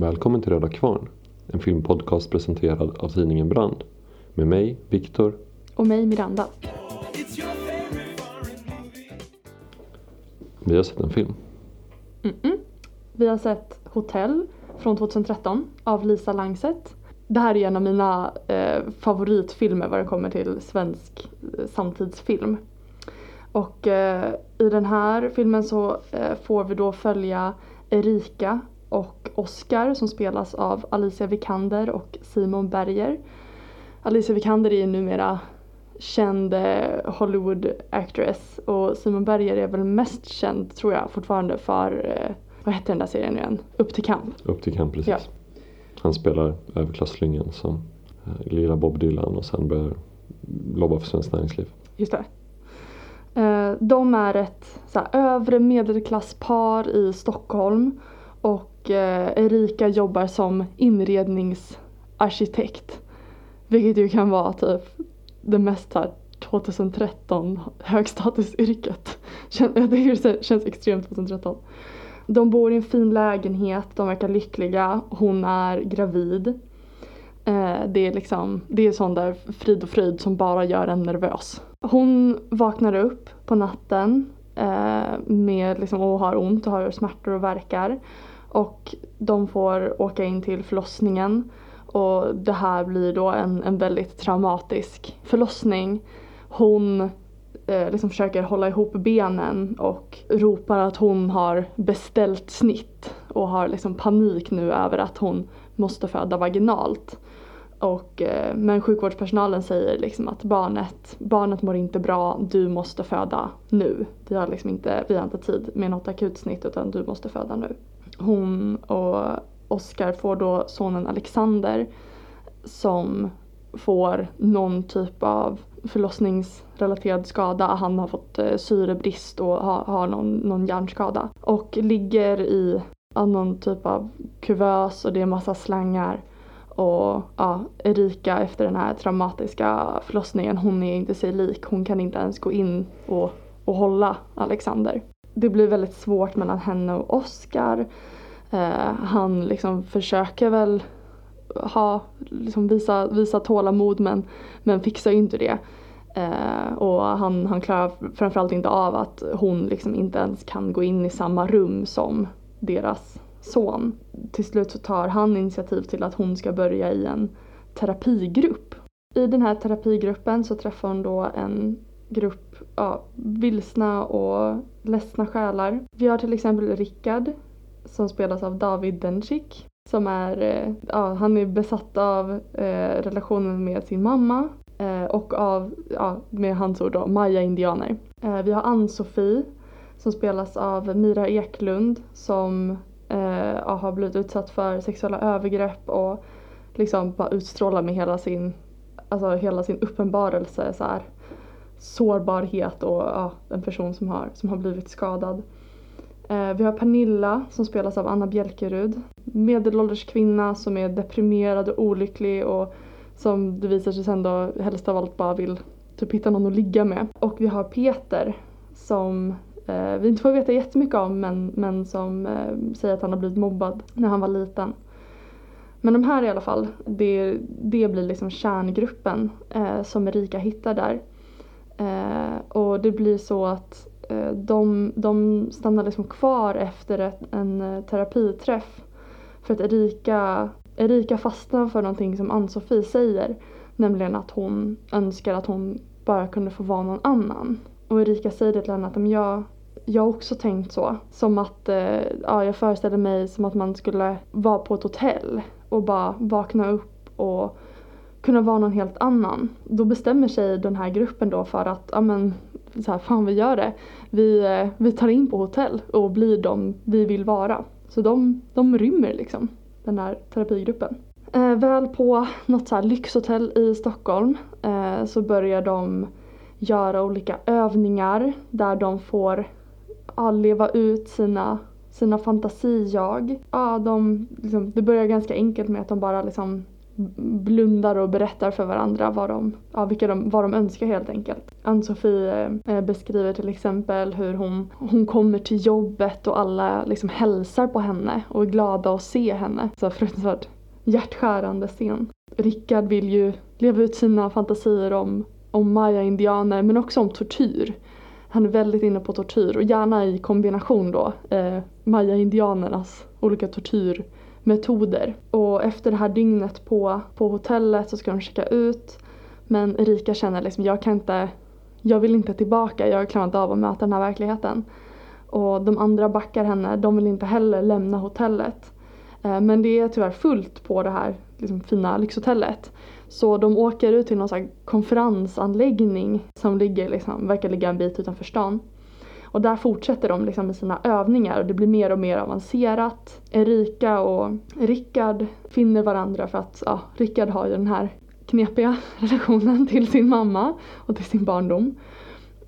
Välkommen till Röda Kvarn, en filmpodcast presenterad av tidningen Brand. Med mig, Viktor. Och mig, Miranda. Vi har sett en film. Mm-mm. Vi har sett Hotell från 2013 av Lisa Langset. Det här är en av mina eh, favoritfilmer vad det kommer till svensk eh, samtidsfilm. Och eh, i den här filmen så eh, får vi då följa Erika och Oscar som spelas av Alicia Vikander och Simon Berger. Alicia Vikander är numera känd eh, Hollywood actress och Simon Berger är väl mest känd tror jag fortfarande för, eh, vad hette den där serien nu igen? Upp till kamp. Upp till kamp, precis. Ja. Han spelar överklassslingen som eh, lilla Bob Dylan och sen börjar lobba för svenskt näringsliv. Just det. De är ett så här, övre medelklasspar i Stockholm och Eh, Erika jobbar som inredningsarkitekt. Vilket ju kan vara typ det mest här, 2013 högstatusyrket. Det känns extremt 2013. De bor i en fin lägenhet, de verkar lyckliga, hon är gravid. Eh, det är liksom, det är sån där frid och fröjd som bara gör en nervös. Hon vaknar upp på natten eh, med liksom, och har ont och har smärtor och verkar. Och de får åka in till förlossningen. Och det här blir då en, en väldigt traumatisk förlossning. Hon eh, liksom försöker hålla ihop benen och ropar att hon har beställt snitt och har liksom panik nu över att hon måste föda vaginalt. Och, eh, men sjukvårdspersonalen säger liksom att barnet, barnet mår inte bra, du måste föda nu. Vi har, liksom inte, vi har inte tid med något akutsnitt utan du måste föda nu. Hon och Oskar får då sonen Alexander som får någon typ av förlossningsrelaterad skada. Han har fått eh, syrebrist och har, har någon, någon hjärnskada. Och ligger i någon typ av kuvös och det är massa slangar. Och ja, Erika efter den här traumatiska förlossningen, hon är inte sig lik. Hon kan inte ens gå in och, och hålla Alexander. Det blir väldigt svårt mellan henne och Oscar. Eh, han liksom försöker väl ha, liksom visa, visa tålamod men, men fixar ju inte det. Eh, och han, han klarar framförallt inte av att hon liksom inte ens kan gå in i samma rum som deras son. Till slut så tar han initiativ till att hon ska börja i en terapigrupp. I den här terapigruppen så träffar hon då en grupp ja, vilsna och ledsna själar. Vi har till exempel Rickard som spelas av David Dencik. Som är, eh, ja, han är besatt av eh, relationen med sin mamma eh, och av, ja, med hans ord då, maya-indianer. Eh, vi har Ann-Sofie som spelas av Mira Eklund som eh, ja, har blivit utsatt för sexuella övergrepp och liksom bara utstrålar med hela sin, alltså hela sin uppenbarelse så här, sårbarhet och ja, en person som har, som har blivit skadad. Eh, vi har Pernilla som spelas av Anna Bjälkerud. Medelålders kvinna som är deprimerad och olycklig och som det visar sig sen då helst av allt bara vill typ hitta någon att ligga med. Och vi har Peter som eh, vi inte får veta jättemycket om men, men som eh, säger att han har blivit mobbad när han var liten. Men de här i alla fall, det, det blir liksom kärngruppen eh, som Erika hittar där. Eh, och det blir så att eh, de, de stannar liksom kvar efter ett, en eh, terapiträff. För att Erika, Erika fastnar för någonting som Ann-Sofie säger. Nämligen att hon önskar att hon bara kunde få vara någon annan. Och Erika säger det till henne att jag, jag har också tänkt så. Som att eh, ja, jag föreställer mig som att man skulle vara på ett hotell och bara vakna upp och kunna vara någon helt annan. Då bestämmer sig den här gruppen då för att ja men så här, fan vi gör det. Vi, eh, vi tar in på hotell och blir de vi vill vara. Så de, de rymmer liksom, den här terapigruppen. Eh, väl på något så här lyxhotell i Stockholm eh, så börjar de göra olika övningar där de får ja, leva ut sina, sina fantasijag. Ja, de, liksom, det börjar ganska enkelt med att de bara liksom blundar och berättar för varandra vad de, ja, vilka de, vad de önskar helt enkelt. Ann-Sofie eh, beskriver till exempel hur hon, hon kommer till jobbet och alla liksom hälsar på henne och är glada att se henne. Så fruktansvärt hjärtskärande scen. Rickard vill ju leva ut sina fantasier om, om maya-indianer men också om tortyr. Han är väldigt inne på tortyr och gärna i kombination då eh, maya-indianernas olika metoder. Och efter det här dygnet på, på hotellet så ska de checka ut men Erika känner liksom jag kan inte, jag vill inte tillbaka, jag klarar inte av att möta den här verkligheten. Och de andra backar henne, de vill inte heller lämna hotellet. Eh, men det är tyvärr fullt på det här liksom, fina lyxhotellet. Så de åker ut till någon sån konferensanläggning som ligger, liksom, verkar ligga en bit utanför stan. Och där fortsätter de liksom med sina övningar och det blir mer och mer avancerat. Erika och Rickard finner varandra för att ja, Rickard har ju den här knepiga relationen till sin mamma och till sin barndom.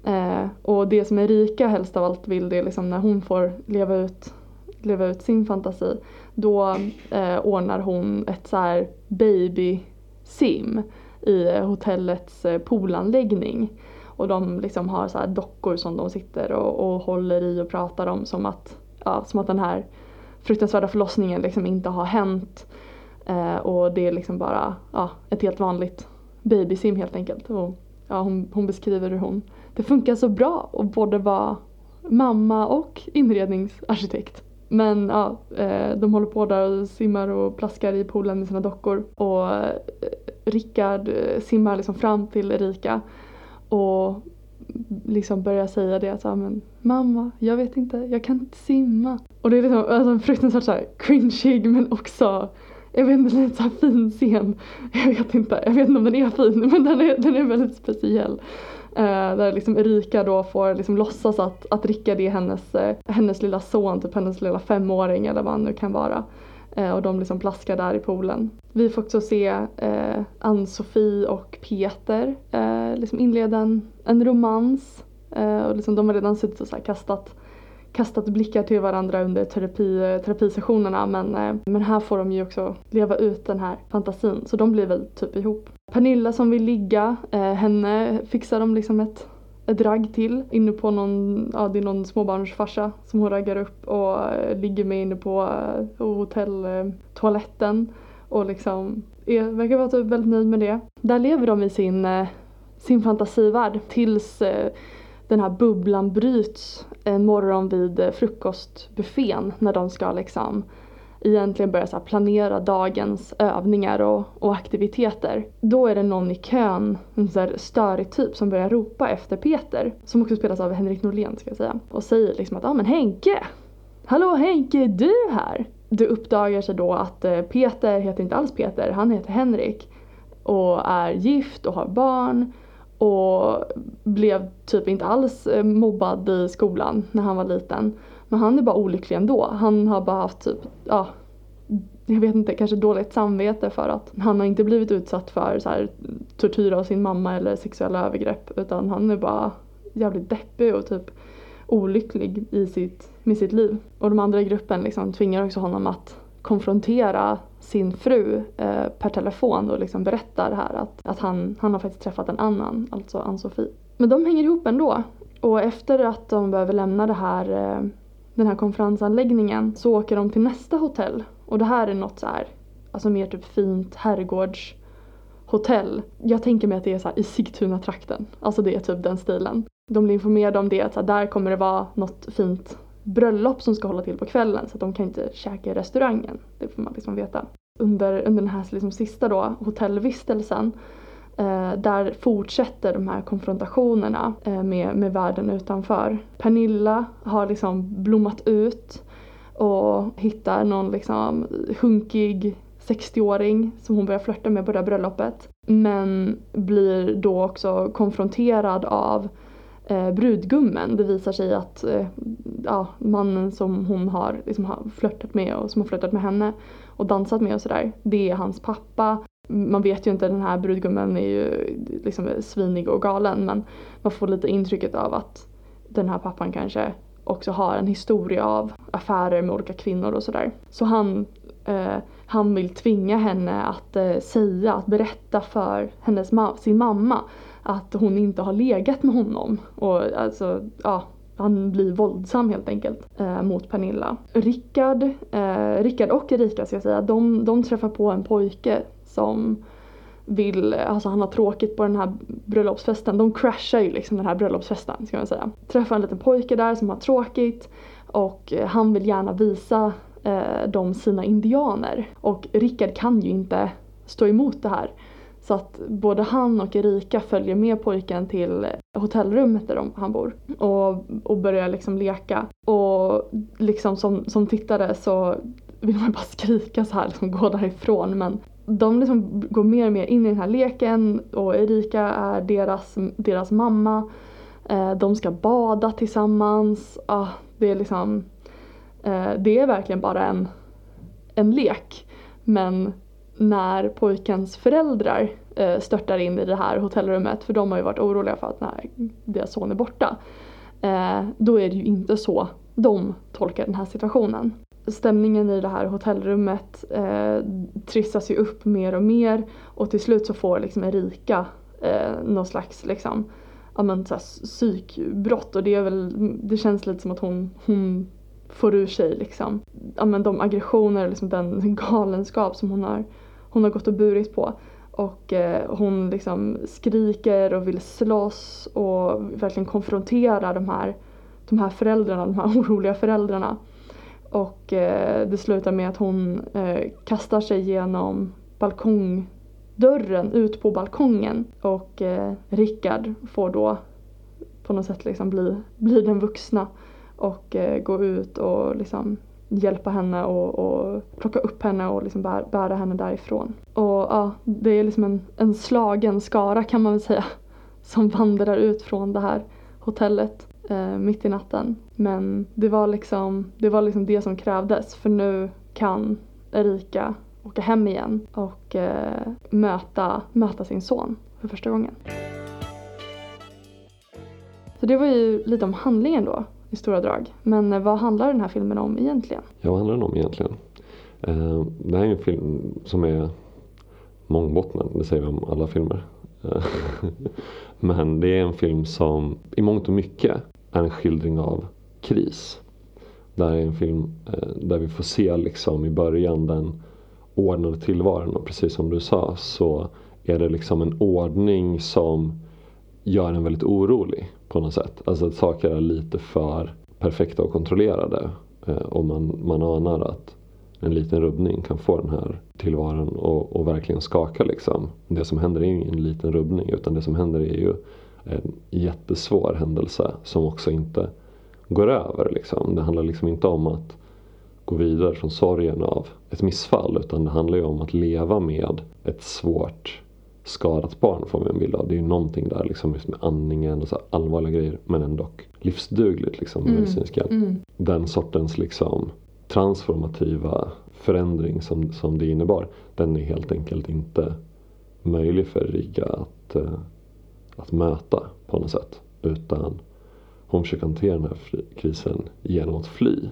Eh, och det som Erika helst av allt vill det är liksom när hon får leva ut, leva ut sin fantasi då eh, ordnar hon ett så här baby-sim i eh, hotellets eh, poolanläggning. Och de liksom har så här dockor som de sitter och, och håller i och pratar om som att, ja, som att den här fruktansvärda förlossningen liksom inte har hänt. Eh, och det är liksom bara ja, ett helt vanligt babysim helt enkelt. Och, ja, hon, hon beskriver hur hon, det funkar så bra att både vara mamma och inredningsarkitekt. Men ja, eh, de håller på där och simmar och plaskar i poolen med sina dockor. Och eh, Rickard eh, simmar liksom fram till Erika och liksom börja säga det att men, mamma, jag vet inte, jag kan inte simma. Och det är liksom alltså, fruktansvärt såhär cringeig men också jag vet inte, lite så fin scen. Jag vet inte, jag vet inte om den är fin men den är, den är väldigt speciell. Uh, där liksom Erika då får liksom låtsas att, att Rickard är hennes, uh, hennes lilla son, typ hennes lilla femåring eller vad han nu kan vara. Eh, och de liksom plaskar där i poolen. Vi får också se eh, Ann-Sofie och Peter eh, liksom inleda en, en romans. Eh, och liksom de har redan suttit och så kastat kastat blickar till varandra under terapi, terapisessionerna men, eh, men här får de ju också leva ut den här fantasin så de blir väl typ ihop. Pernilla som vill ligga, eh, henne fixar de liksom ett, ett ragg till inne på någon, ja det är någon småbarnsfarsa som hon raggar upp och eh, ligger med inne på eh, hotelltoaletten eh, och liksom är, verkar vara typ väldigt nöjd med det. Där lever de i sin, sin fantasivärld tills den här bubblan bryts en morgon vid frukostbuffén när de ska liksom egentligen börja så planera dagens övningar och, och, aktiviteter. Då är det någon i kön, en så här störig typ som börjar ropa efter Peter, som också spelas av Henrik Norlén ska jag säga, och säger liksom att ja ah, men Henke! Hallå Henke, är du här? Det uppdagar sig då att eh, Peter heter inte alls Peter, han heter Henrik och är gift och har barn och blev typ inte alls eh, mobbad i skolan när han var liten. Men han är bara olycklig ändå. Han har bara haft typ, ja, jag vet inte, kanske dåligt samvete för att han har inte blivit utsatt för så här, tortyr av sin mamma eller sexuella övergrepp utan han är bara jävligt deppig och typ olycklig i sitt, med sitt liv. Och de andra i gruppen liksom tvingar också honom att konfrontera sin fru eh, per telefon och liksom berättar här att, att han, han har faktiskt träffat en annan, alltså Ann-Sofie. Men de hänger ihop ändå. Och efter att de behöver lämna det här, eh, den här konferensanläggningen så åker de till nästa hotell. Och det här är något så här, alltså mer typ fint herrgårdshotell. Jag tänker mig att det är så här i Sigtuna-trakten. Alltså det är typ den stilen. De blir informerade om det, att så här, där kommer det vara något fint bröllop som ska hålla till på kvällen så att de kan inte käka i restaurangen. Det får man liksom veta. Under, under den här liksom sista då, hotellvistelsen Eh, där fortsätter de här konfrontationerna eh, med, med världen utanför. Pernilla har liksom blommat ut och hittar någon liksom hunkig 60-åring som hon börjar flörta med på det här bröllopet. Men blir då också konfronterad av eh, brudgummen. Det visar sig att eh, ja, mannen som hon har, liksom, har flörtat med och som har flörtat med henne och dansat med och sådär, det är hans pappa. Man vet ju inte, den här brudgummen är ju liksom svinig och galen men man får lite intrycket av att den här pappan kanske också har en historia av affärer med olika kvinnor och sådär. Så han, eh, han vill tvinga henne att eh, säga, att berätta för hennes ma- sin mamma att hon inte har legat med honom. Och alltså, ja, han blir våldsam helt enkelt eh, mot Pernilla. Rickard, eh, Rickard och Erika ska jag säga, de, de träffar på en pojke som vill, alltså han har tråkigt på den här bröllopsfesten. De crashar ju liksom den här bröllopsfesten ska man säga. Träffar en liten pojke där som har tråkigt och eh, han vill gärna visa eh, dem sina indianer. Och Rickard kan ju inte stå emot det här. Så att både han och Erika följer med pojken till eh, hotellrummet där de, han bor och, och börjar liksom leka. Och liksom som, som tittare så vill man bara skrika så här, liksom gå därifrån. Men de liksom går mer och mer in i den här leken och Erika är deras, deras mamma. Eh, de ska bada tillsammans. Ah, det är liksom eh, det är verkligen bara en, en lek. Men när pojkens föräldrar eh, störtar in i det här hotellrummet, för de har ju varit oroliga för att när deras son är borta. Eh, då är det ju inte så de tolkar den här situationen. Stämningen i det här hotellrummet eh, trissas ju upp mer och mer och till slut så får liksom Erika eh, någon slags liksom, ja men så här, psykbrott och det är väl, det känns lite som att hon, hon får ur sig liksom, ja men de aggressioner, liksom den galenskap som hon har, hon har gått och burit på. Och eh, hon liksom skriker och vill slåss och verkligen konfrontera de här, de här föräldrarna, de här oroliga föräldrarna. Och eh, det slutar med att hon eh, kastar sig genom balkongdörren ut på balkongen. Och eh, Rickard får då på något sätt liksom bli, bli den vuxna och eh, gå ut och liksom hjälpa henne och, och plocka upp henne och liksom bära, bära henne därifrån. Och ja, det är liksom en, en slagen skara kan man väl säga som vandrar ut från det här hotellet eh, mitt i natten. Men det var, liksom, det var liksom det som krävdes för nu kan Erika åka hem igen och eh, möta, möta sin son för första gången. Så det var ju lite om handlingen då i stora drag. Men eh, vad handlar den här filmen om egentligen? Ja, vad handlar den om egentligen? Eh, det här är en film som är mångbottnad, det säger vi om alla filmer. Eh, Men det är en film som i mångt och mycket är en skildring av kris. Det här är en film eh, där vi får se liksom i början den ordnade tillvaron och precis som du sa så är det liksom en ordning som gör en väldigt orolig på något sätt. Alltså att saker är lite för perfekta och kontrollerade. Eh, och man, man anar att en liten rubbning kan få den här tillvaron och, och verkligen skaka liksom. Det som händer är ju ingen liten rubbning utan det som händer är ju en jättesvår händelse som också inte går över. Liksom. Det handlar liksom inte om att gå vidare från sorgen av ett missfall utan det handlar ju om att leva med ett svårt skadat barn får man en bild av. Det är ju någonting där liksom just med andningen och så allvarliga grejer men ändå livsdugligt liksom med Mm. medicinsk hjälp. Mm. Den sortens liksom transformativa förändring som, som det innebar den är helt enkelt inte möjlig för Riga att, eh, att möta på något sätt. Utan hon försöker hantera den här krisen genom att fly.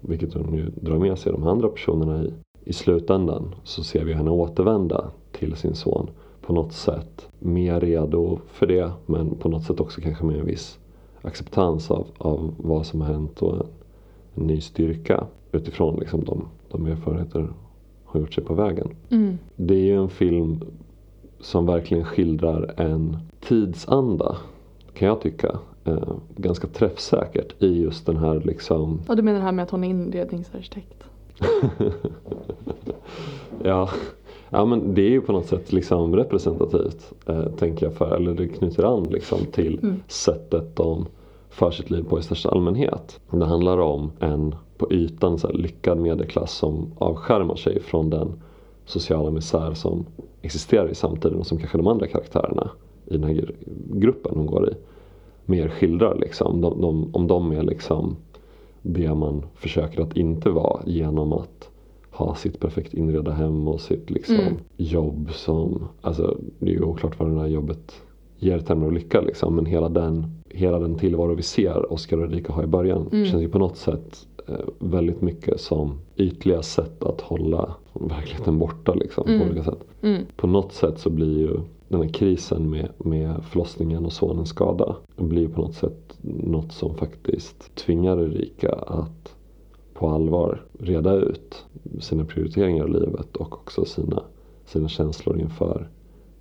Vilket hon ju drar med sig de andra personerna i. I slutändan så ser vi henne återvända till sin son på något sätt mer redo för det men på något sätt också kanske med en viss acceptans av, av vad som har hänt och en, ny styrka utifrån liksom de, de erfarenheter har gjort sig på vägen. Mm. Det är ju en film som verkligen skildrar en tidsanda kan jag tycka. Eh, ganska träffsäkert i just den här liksom Och du menar det här med att hon är inredningsarkitekt? ja, ja men det är ju på något sätt liksom representativt eh, tänker jag för, eller det knyter an liksom till Mm. sättet de för sitt liv på i största allmänhet. Det handlar om en på ytan så lyckad medelklass som avskärmar sig från den sociala misär som existerar i samtiden och som kanske de andra karaktärerna i den här gr- gruppen hon går i mer skildrar liksom. De, de, om de är liksom det man försöker att inte vara genom att ha sitt perfekt inredda hem och sitt liksom Mm. jobb som, alltså det är ju oklart vad det här jobbet ger termer av lycka liksom men hela den, hela den tillvaro vi ser Oscar och Erika ha i början Mm. känns ju på något sätt eh, väldigt mycket som ytliga sätt att hålla verkligheten borta liksom, Mm. på olika sätt. Mm. På något sätt så blir ju den här krisen med, med förlossningen och sonens skada blir på något sätt något som faktiskt tvingar Erika att på allvar reda ut sina prioriteringar i livet och också sina, sina känslor inför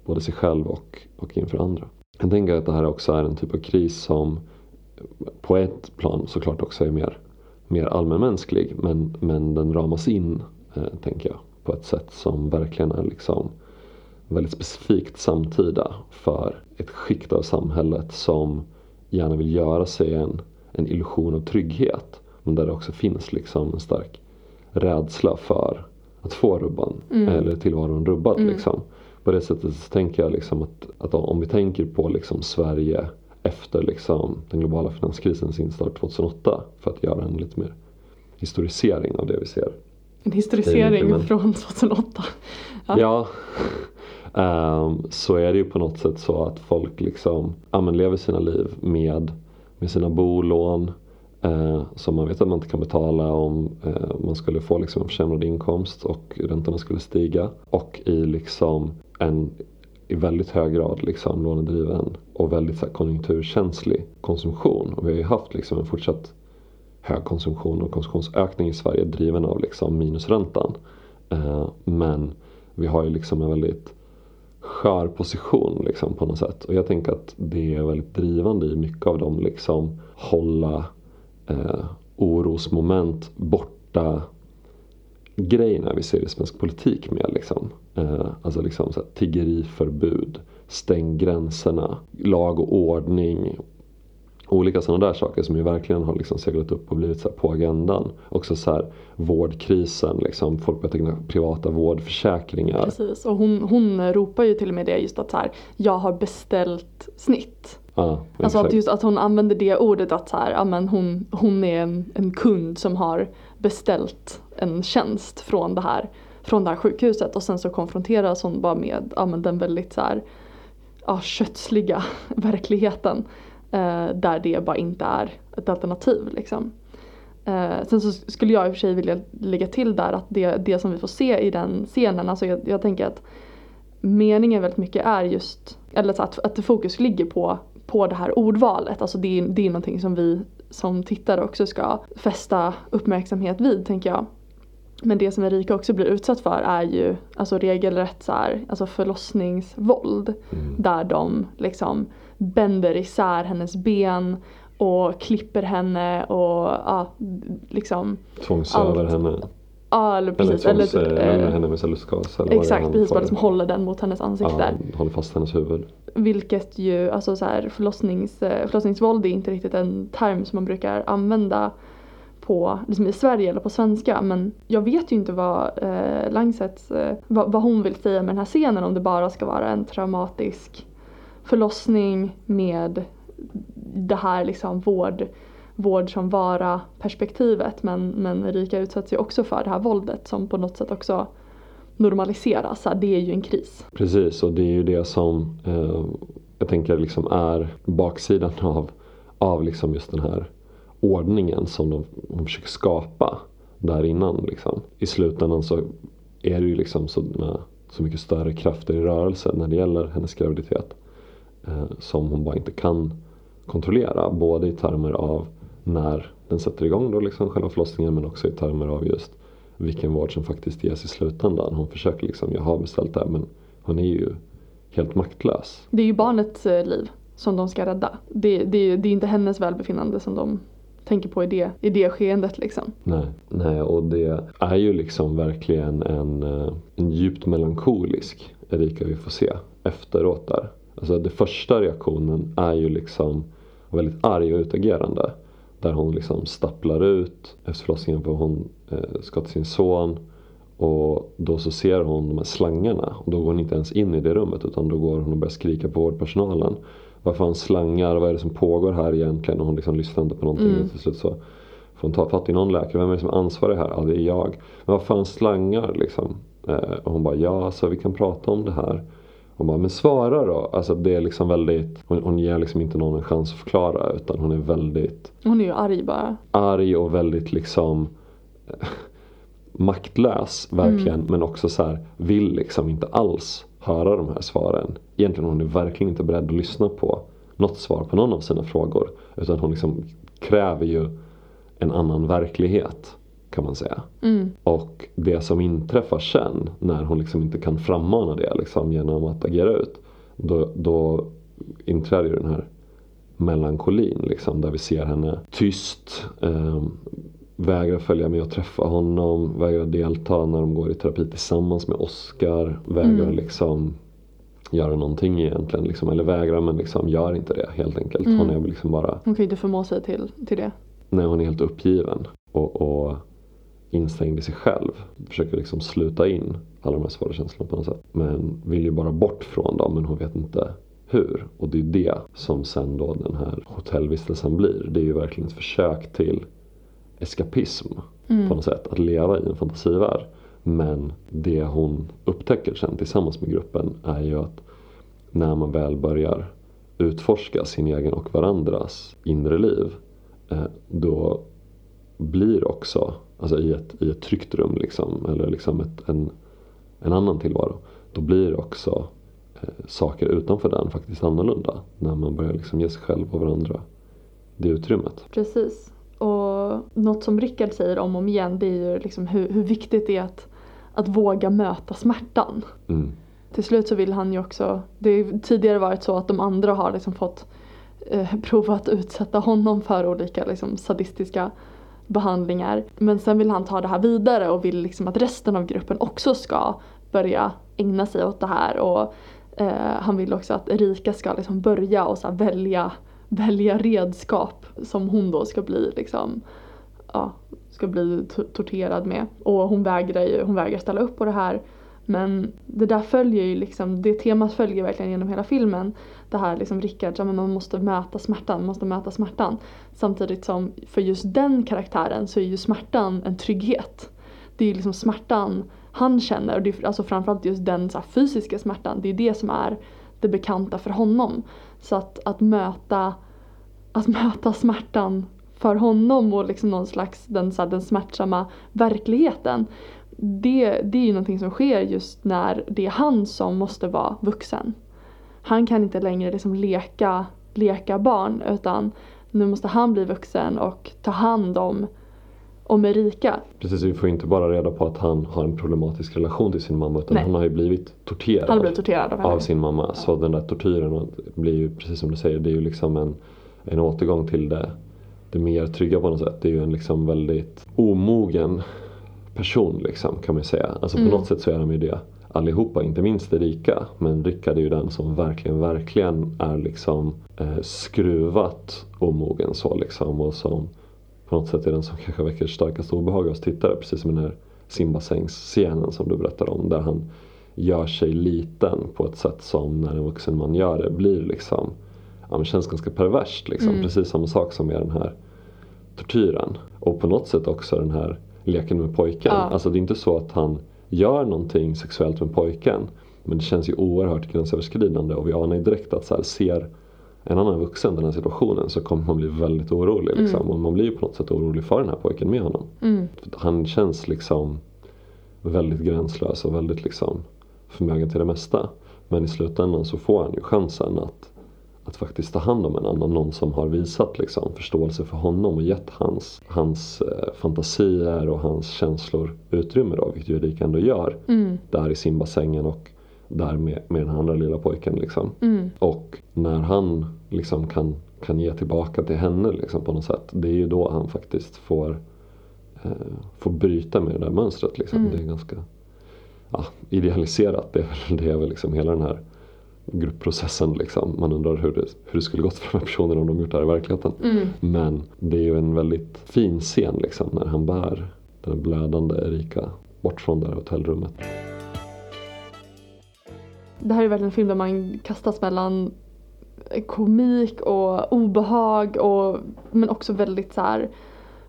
både sig själv och, och inför andra. Jag tänker att det här också är en typ av kris som på ett plan såklart också är mer, mer allmänmänsklig men, men den ramas in, eh, tänker jag, på ett sätt som verkligen är liksom väldigt specifikt samtida för ett skikt av samhället som gärna vill göra sig en, en illusion av trygghet men där det också finns liksom en stark rädsla för att få rubban Mm. eller tillvaron rubbad. Mm. Liksom. På det sättet så tänker jag liksom att, att om vi tänker på liksom Sverige efter liksom den globala finanskrisens instart 2008 för att göra en lite mer historisering av det vi ser. En historisering filmen. från 2008. Ja. Ja. Ehm, så är det ju på något sätt så att folk liksom ja, men lever sina liv med, med sina bolån eh, som man vet att man inte kan betala om eh, man skulle få liksom en försämrad inkomst och räntorna skulle stiga. Och i liksom en i väldigt hög grad liksom lånedriven och väldigt så här, konjunkturkänslig konsumtion. Och vi har ju haft liksom en fortsatt hög konsumtion och konsumtionsökning i Sverige driven av liksom minusräntan. Eh, men vi har ju liksom en väldigt skör position liksom på något sätt. Och jag tänker att det är väldigt drivande i mycket av de liksom hålla eh, orosmoment borta grejerna vi ser i svensk politik med. Liksom. Eh, alltså liksom så här, tiggeriförbud, stäng gränserna, lag och ordning. Olika sådana där saker som ju verkligen har liksom seglat upp och blivit så på agendan. Också så här vårdkrisen, liksom, folk börjar teckna privata vårdförsäkringar. Precis, och hon, hon ropar ju till och med det just att så här, jag har beställt snitt. Ja, Alltså att just att hon använder det ordet att så här, ja, men hon, hon är en, en kund som har beställt en tjänst från det här, från det här sjukhuset och sen så konfronteras hon bara med ja, men den väldigt så här, ja, kötsliga verkligheten eh, där det bara inte är ett alternativ. Liksom. Eh, sen så skulle jag i och för sig vilja lägga till där att det, det som vi får se i den scenen, alltså jag, jag tänker att meningen väldigt mycket är just, eller så att, att fokus ligger på, på det här ordvalet. Alltså det, är- det är någonting som vi som tittare också ska fästa uppmärksamhet vid tänker jag. Men det som Erika också blir utsatt för är ju alltså regelrätt så här, alltså förlossningsvåld. Mm. Där de liksom bänder isär hennes ben och klipper henne och ja, liksom Tvångsöver allt. henne. Ja eller Eller precis. Eller, tvångslämnar eh, henne med cellulosgas. exakt, precis bara liksom håller den mot hennes ansikte. Ja, håller fast hennes huvud. Vilket ju, alltså så här, förlossnings, eh, förlossningsvåld är inte riktigt en term som man brukar använda på, liksom i Sverige eller på svenska. Men jag vet ju inte vad eh, Langsets, eh, vad, vad hon vill säga med den här scenen. Om det bara ska vara en traumatisk förlossning med det här liksom vård, vård som vara perspektivet. Men, men Erika utsätts ju också för det här våldet som på något sätt också normaliseras. Så här, Det är ju en kris. Precis, och det är ju det som eh, jag tänker liksom är baksidan av, av liksom just den här ordningen som de, de försöker skapa där innan. Liksom. I slutändan så är det ju liksom sådana, så mycket större krafter i rörelse när det gäller hennes graviditet. Eh, som hon bara inte kan kontrollera. Både i termer av när den sätter igång då liksom själva förlossningen men också i termer av just vilken vård som faktiskt ges i slutändan. Hon försöker liksom, jag har beställt det här men hon är ju helt maktlös. Det är ju barnets eh, liv som de ska rädda. Det, det, det är inte hennes välbefinnande som de tänker på i det, i det skeendet liksom. Nej. Nej, och det är ju liksom verkligen en, eh, en djupt melankolisk Erika vi får se efteråt där. Alltså den första reaktionen är ju liksom väldigt arg och utagerande. Där hon liksom stapplar ut efter förlossningen för hon eh, ska till sin son. Och då så ser hon de här slangarna och då går hon inte ens in i det rummet utan då går hon och börjar skrika på vårdpersonalen. Varför han slangar? Vad är det som pågår här egentligen? Och hon liksom lyssnar inte på någonting. Mm. Och till slut så får hon ta fatt i någon läkare. Vem är det som är ansvarig här? Ja, det är jag. Men vad fan slangar liksom? Eh, och hon bara, ja alltså vi kan prata om det här. Hon bara, men svara då. Alltså det är liksom väldigt, hon, hon ger liksom inte någon en chans att förklara utan hon är väldigt Hon är ju arg bara. arg och väldigt liksom eh, maktlös verkligen men också så här vill liksom inte alls höra de här svaren. Egentligen hon är verkligen inte beredd att lyssna på något svar på någon av sina frågor utan hon liksom kräver ju en annan verklighet kan man säga. Mm. Och det som inträffar sen när hon liksom inte kan frammana det liksom, genom att agera ut. Då, då inträder ju den här melankolin liksom, där vi ser henne tyst. Eh, vägrar följa med och träffa honom. Vägrar delta när de går i terapi tillsammans med Oscar. Vägrar Mm. liksom göra någonting egentligen. Liksom, eller vägrar men liksom gör inte det helt enkelt. Mm. Hon är liksom bara Hon kan ju inte förmå sig till, till det. när hon är helt uppgiven och, och instängd i sig själv. Försöker liksom sluta in alla de här svåra känslorna på något sätt. Men vill ju bara bort från dem men hon vet inte hur. Och det är det som sen då den här hotellvistelsen blir. Det är ju verkligen ett försök till eskapism Mm. på något sätt. Att leva i en fantasivärld. Men det hon upptäcker sen tillsammans med gruppen är ju att när man väl börjar utforska sin egen och varandras inre liv eh, då blir också, alltså i ett, i ett tryggt rum liksom, eller liksom ett, en, en annan tillvaro, då blir också eh, saker utanför den faktiskt annorlunda. När man börjar liksom ge sig själv och varandra det utrymmet. Precis. Och något som Rickard säger om och om igen det är ju liksom hur, hur viktigt det är att, att våga möta smärtan. Mm. Till slut så vill han ju också, det har tidigare varit så att de andra har liksom fått eh, prova att utsätta honom för olika liksom, sadistiska behandlingar. Men sen vill han ta det här vidare och vill liksom att resten av gruppen också ska börja ägna sig åt det här. Och eh, han vill också att Erika ska liksom börja och så välja, välja redskap som hon då ska bli liksom, ja, ska bli torterad med. Och hon vägrar ju, hon vägrar ställa upp på det här. Men det där följer ju liksom, det temat följer verkligen genom hela filmen. Det här liksom Rickard, ja, men man måste möta smärtan, man måste möta smärtan. Samtidigt som för just den karaktären så är ju smärtan en trygghet. Det är ju liksom smärtan han känner och det är alltså framförallt just den så här, fysiska smärtan, det är det som är det bekanta för honom. Så att, att möta att möta smärtan för honom och liksom någon slags den, så här, den smärtsamma verkligheten. Det, det är ju någonting som sker just när det är han som måste vara vuxen. Han kan inte längre liksom leka, leka barn utan nu måste han bli vuxen och ta hand om, om Erika. Precis, vi får inte bara reda på att han har en problematisk relation till sin mamma utan Nej. han har ju blivit torterad. Han blir torterad av av sin mamma. Så den där tortyren blir ju precis som du säger, det är ju liksom en, en återgång till det, det mer trygga på något sätt. Det är ju en liksom väldigt omogen person liksom kan man ju säga. Alltså på Mm. något sätt så är de ju det allihopa, inte minst Erika. Men Rickard är ju den som verkligen, verkligen är liksom eh, skruvat omogen så liksom och som på något sätt är den som kanske väcker starkast obehag hos tittare. Precis som den här simbasängsscenen som du berättade om där han gör sig liten på ett sätt som när en vuxen man gör det blir liksom ja, men känns ganska perverst liksom. Mm. Precis samma sak som med den här tortyren. Och på något sätt också den här leken med pojken. Ja. Alltså det är inte så att han gör någonting sexuellt med pojken. Men det känns ju oerhört gränsöverskridande och vi anar ju direkt att så här, ser en annan vuxen den här situationen så kommer man bli väldigt orolig. Liksom. Mm. Och man blir på något sätt orolig för den här pojken med honom. Mm. Han känns liksom väldigt gränslös och väldigt liksom förmögen till det mesta. Men i slutändan så får han ju chansen att, att faktiskt ta hand om en annan. Någon som har visat liksom förståelse för honom och gett hans, hans eh, fantasier och hans känslor utrymme då. Vilket Erika ändå gör Mm. där i simbassängen och där med, med den andra lilla pojken. Liksom. Mm. Och när han liksom kan, kan ge tillbaka till henne liksom på något sätt. Det är ju då han faktiskt får, eh, får bryta med det där mönstret. Liksom. Mm. Det är ganska ja, idealiserat. Det är väl, det är väl liksom hela den här gruppprocessen. Liksom. Man undrar hur det, hur det skulle gått för de här personerna om de gjort det här i verkligheten. Mm. Men det är ju en väldigt fin scen liksom, när han bär den blödande Erika bort från det här hotellrummet. Det här är verkligen en film där man kastas mellan eh, komik och obehag och men också väldigt så här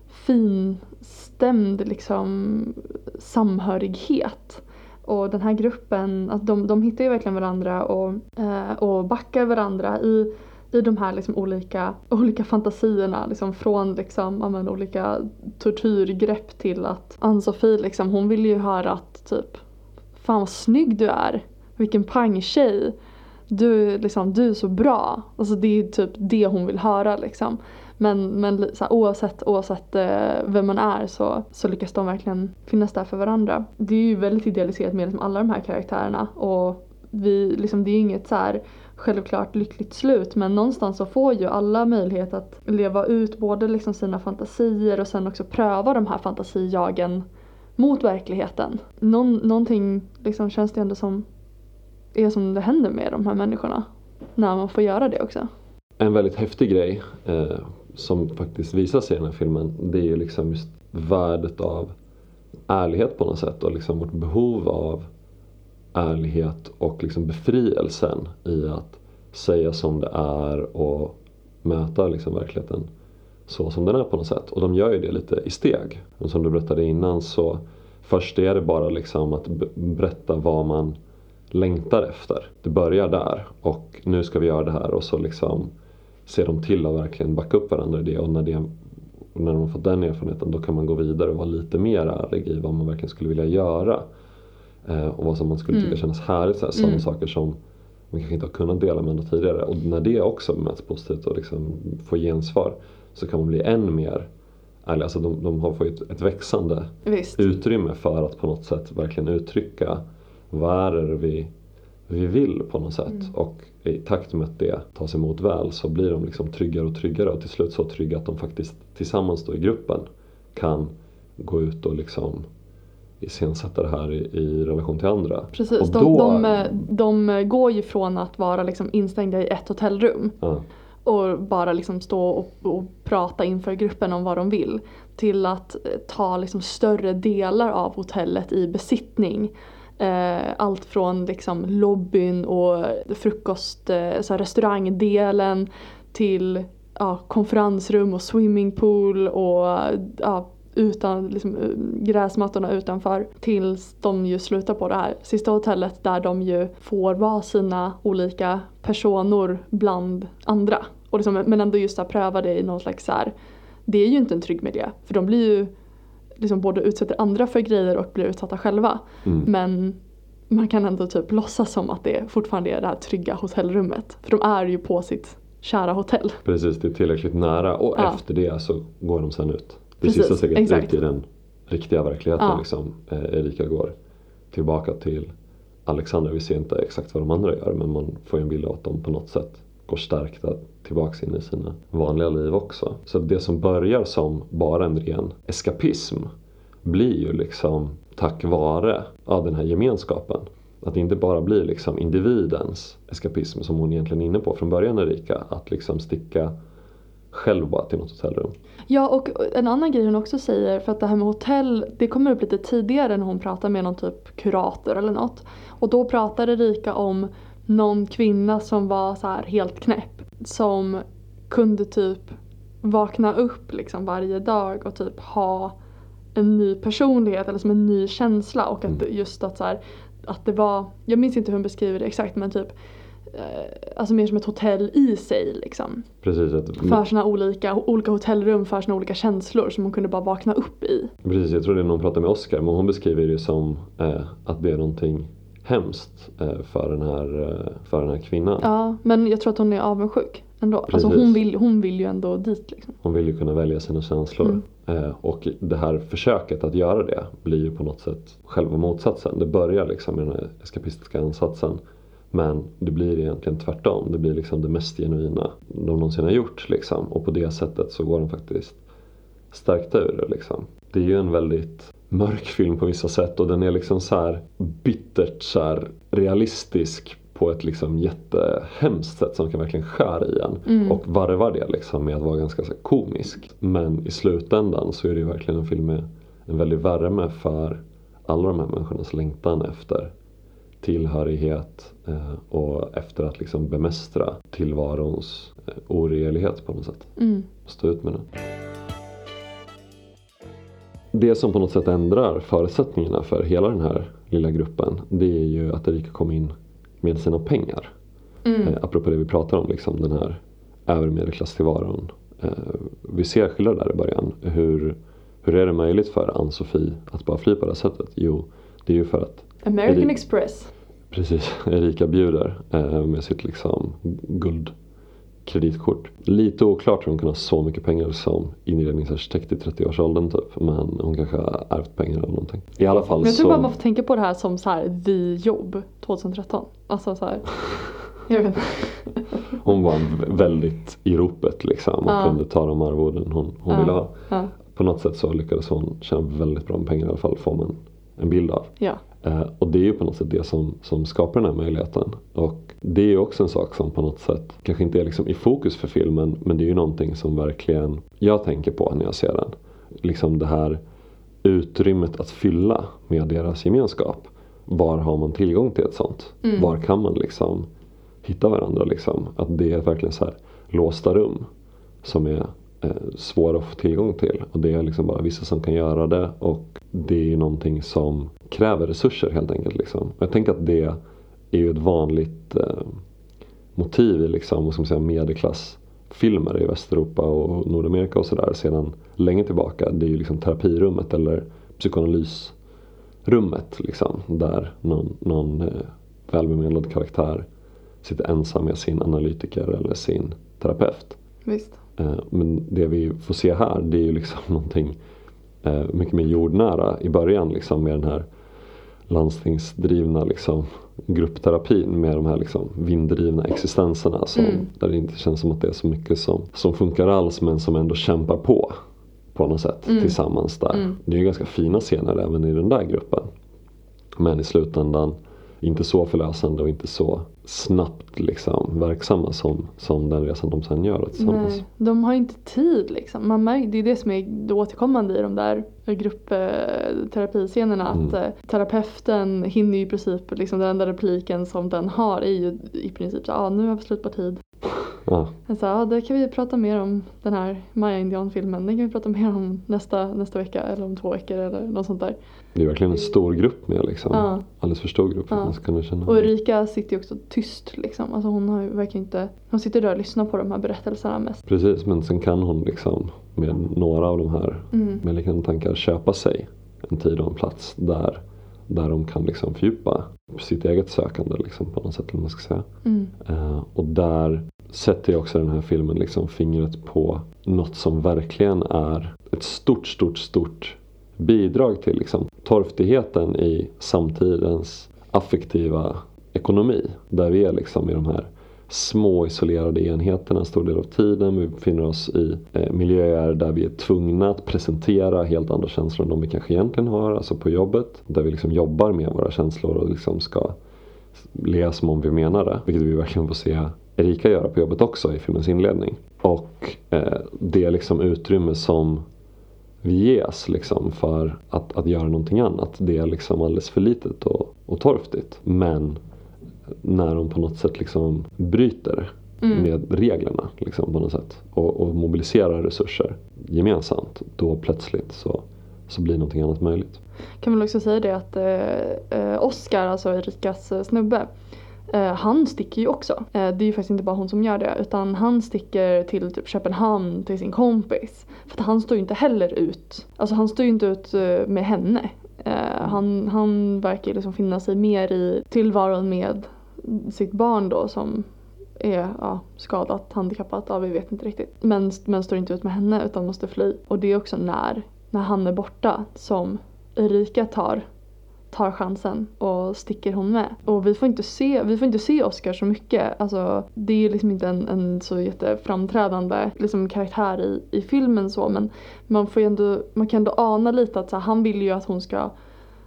finstämd liksom samhörighet. Och den här gruppen, att de, de hittar ju verkligen varandra och, eh, och backar varandra i, i de här liksom olika, olika fantasierna. Liksom från liksom, amen, olika tortyrgrepp till att Ann-Sofie liksom, hon vill ju höra att typ Fan vad snygg du är! Vilken pangtjej! Du, liksom, du är så bra! Alltså det är typ det hon vill höra liksom. Men, men så här, oavsett, oavsett eh, vem man är så, så lyckas de verkligen finnas där för varandra. Det är ju väldigt idealiserat med liksom alla de här karaktärerna och vi, liksom, det är ju inget så här självklart lyckligt slut men någonstans så får ju alla möjlighet att leva ut både liksom sina fantasier och sen också pröva de här fantasijagen mot verkligheten. Någon, någonting liksom känns det ändå som är som det händer med de här människorna när man får göra det också. En väldigt häftig grej eh, som faktiskt visas i den här filmen det är ju liksom just värdet av ärlighet på något sätt och liksom vårt behov av ärlighet och liksom befrielsen i att säga som det är och möta liksom verkligheten så som den är på något sätt. Och de gör ju det lite i steg. Men som du berättade innan så först är det bara liksom att berätta vad man längtar efter. Det börjar där och nu ska vi göra det här och så liksom ser de till att verkligen backa upp varandra i det och när, det, när de har fått den erfarenheten då kan man gå vidare och vara lite mer ärlig i vad man verkligen skulle vilja göra. Eh, och vad som man skulle tycka mm. kännas härligt. Sådana mm. saker som man kanske inte har kunnat dela med andra tidigare. Och när det också möts positivt och liksom får gensvar så kan man bli än mer ärlig. Alltså de, de har fått ett, ett växande Visst. utrymme för att på något sätt verkligen uttrycka vad är det vi, vi vill på något sätt. Mm. Och i takt med att det tas emot väl så blir de liksom tryggare och tryggare och till slut så trygga att de faktiskt tillsammans då i gruppen kan gå ut och liksom iscensätta det här i, i relation till andra. Precis, och de, de, de, går ju från att vara liksom instängda i ett hotellrum ja. och bara liksom stå och, och, prata inför gruppen om vad de vill till att ta liksom större delar av hotellet i besittning Eh, allt från liksom lobbyn och frukost, eh, så restaurangdelen till ja, konferensrum och swimmingpool och ja, utan, liksom, eh, gräsmattorna utanför tills de ju slutar på det här sista hotellet där de ju får vara sina olika personer bland andra. Och liksom, men ändå just att pröva det i någon slags så här, det är ju inte en trygg miljö för de blir ju liksom både utsätter andra för grejer och blir utsatta själva. Mm. Men man kan ändå typ låtsas som att det fortfarande är det här trygga hotellrummet. För de är ju på sitt kära hotell. Precis, det är tillräckligt nära och ja. efter det så går de sen ut. Det Precis, sista steget exakt. ut i den riktiga verkligheten. Ja. Liksom. Eh, Erika går tillbaka till Alexandra. Vi ser inte exakt vad de andra gör men man får ju en bild av att de på något sätt går stärkta tillbaks in i sina vanliga liv också. Så det som börjar som bara en ren eskapism blir ju liksom tack vare ja, den här gemenskapen. Att det inte bara blir liksom individens eskapism som hon egentligen är inne på från början Erika. Att liksom sticka själv bara till något hotellrum. Ja och en annan grej hon också säger, för att det här med hotell, det kommer upp lite tidigare när hon pratar med någon typ kurator eller något. Och då pratar Erika om någon kvinna som var så här helt knäpp. Som kunde typ vakna upp liksom varje dag och typ ha en ny personlighet eller som en ny känsla och att mm. just att så här, att det var, jag minns inte hur hon beskriver det exakt men typ eh, Alltså mer som ett hotell i sig liksom. Precis. Ett... För sina olika, olika hotellrum för sina olika känslor som hon kunde bara vakna upp i. Precis, jag tror det är när hon pratar med Oscar men hon beskriver det som eh, att det är någonting hemskt eh, för, den här, eh, för den här kvinnan. Ja, men jag tror att hon är avundsjuk ändå. Alltså hon vill, hon vill ju ändå dit liksom. Hon vill ju kunna välja sina känslor. Mm. Eh, och det här försöket att göra det blir ju på något sätt själva motsatsen. Det börjar liksom med den här eskapistiska ansatsen. Men det blir egentligen tvärtom. Det blir liksom det mest genuina de någonsin har gjort. Liksom. Och på det sättet så går de faktiskt stärkta ur det. Liksom. Det är ju en väldigt mörk film på vissa sätt och den är liksom så här bittert så här realistisk på ett liksom jättehemskt sätt som kan verkligen skära i en. Mm. Och varvar det liksom med att vara ganska så komisk. Men i slutändan så är det ju verkligen en film med en väldig värme för alla de här människornas längtan efter tillhörighet eh, och efter att liksom bemästra tillvarons eh, oregerlighet på något sätt. Mm. Stå ut med den. Det som på något sätt ändrar förutsättningarna för hela den här lilla gruppen det är ju att Erika kom in med sina pengar. Mm. Eh, apropå det vi pratar om, liksom den här övre medelklasstillvaron. Eh, vi ser skillnader där i början. Hur, hur är det möjligt för Ann-Sofie att bara fly på det här sättet? Jo, det är ju för att American Eri- Express. precis Erika bjuder eh, med sitt liksom guldkreditkort. Lite oklart hur hon kan ha så mycket pengar som inredningsarkitekt i 30-årsåldern typ. Men hon kanske har ärvt pengar eller någonting. I alla fall Men jag så... tror bara man får tänka på det här som så här the jobb 2013. Alltså så här. Jag vet. Hon var väldigt i ropet liksom och Ja. kunde ta de arvoden hon, hon Ja. ville ha. Ja. På något sätt så lyckades hon tjäna väldigt bra med pengar i alla fall får man en bild av. ja. Eh, och det är ju på något sätt det som, som skapar den här möjligheten. Och det är ju också en sak som på något sätt kanske inte är liksom i fokus för filmen men det är ju någonting som verkligen jag tänker på när jag ser den. Liksom det här utrymmet att fylla med deras gemenskap. Var har man tillgång till ett sånt? Mm. Var kan man liksom hitta varandra liksom? Att det är verkligen så här låsta rum som är Eh, svåra att få tillgång till. Och det är liksom bara vissa som kan göra det och det är ju någonting som kräver resurser helt enkelt. Liksom. Jag tänker att det är ju ett vanligt eh, motiv i liksom, vad ska man säga, medelklassfilmer i Västeuropa och Nordamerika och sådär sedan länge tillbaka. Det är ju liksom terapirummet eller psykoanalysrummet liksom, där någon, någon eh, välbemedlad karaktär sitter ensam med sin analytiker eller sin terapeut. Visst. Eh, Men det vi får se här det är ju liksom någonting eh, mycket mer jordnära i början liksom med den här landstingsdrivna liksom gruppterapin med de här liksom vinddrivna existenserna som, Mm. där det inte känns som att det är så mycket som, som funkar alls men som ändå kämpar på på något sätt Mm. tillsammans där. Mm. Det är ju ganska fina scener även i den där gruppen. Men i slutändan inte så förlösande och inte så snabbt liksom verksamma som, som den resan de sen gör tillsammans. Nej, de har inte tid liksom. Man märker, det är det som är det återkommande i de där gruppterapiscenerna. Mm. Att eh, terapeuten hinner ju i princip, liksom den enda repliken som den har är ju i princip så ah, nu har vi slut på tid. Ja, så, ah, det kan vi prata mer om den här Maya-indianfilmen. Den kan vi prata mer om nästa, nästa vecka eller om två veckor eller något sånt där. Det är verkligen en stor grupp med liksom. Ja. Alldeles för stor grupp för att Ja. man ska kunna känna. Och Erika sitter ju också tyst liksom. Alltså hon har ju verkligen inte, hon sitter där och lyssnar på de här berättelserna mest. Precis, men sen kan hon liksom med några av de här Mm. med liknande tankar köpa sig en tid och en plats där, där de kan liksom fördjupa sitt eget sökande liksom, på något sätt. Eller man ska säga. Mm. Eh, och där sätter jag också den här filmen liksom fingret på något som verkligen är ett stort, stort, stort bidrag till liksom torftigheten i samtidens affektiva ekonomi. Där vi är liksom i de här små isolerade enheterna en stor del av tiden. Vi befinner oss i eh, miljöer där vi är tvungna att presentera helt andra känslor än de vi kanske egentligen har, alltså på jobbet. Där vi liksom jobbar med våra känslor och liksom ska le som om vi menar det. Vilket vi verkligen får se Erika göra på jobbet också i filmens inledning. Och eh, det liksom utrymme som ges liksom för att, att göra någonting annat. Det är liksom alldeles för litet och, och torftigt. Men när de på något sätt liksom bryter Mm. med reglerna liksom på något sätt och, och mobiliserar resurser gemensamt då plötsligt så, så blir någonting annat möjligt. Kan väl också säga det att eh, eh, Oscar, alltså Erikas eh, snubbe, Eh, han sticker ju också. Eh, det är ju faktiskt inte bara hon som gör det utan han sticker till typ Köpenhamn till sin kompis. För att han står ju inte heller ut, alltså han står ju inte ut eh, med henne. Eh, han, han verkar liksom finna sig mer i tillvaron med sitt barn då som är ja, skadat, handikappat, ja vi vet inte riktigt. Men, men står inte ut med henne utan måste fly. Och det är också när, när han är borta som Erika tar, tar chansen och sticker hon med. Och vi får inte se, vi får inte se Oscar så mycket. Alltså, det är liksom inte en, en så jätteframträdande liksom, karaktär i, i filmen så men man, får ju ändå, man kan ändå ana lite att så här, han vill ju att hon ska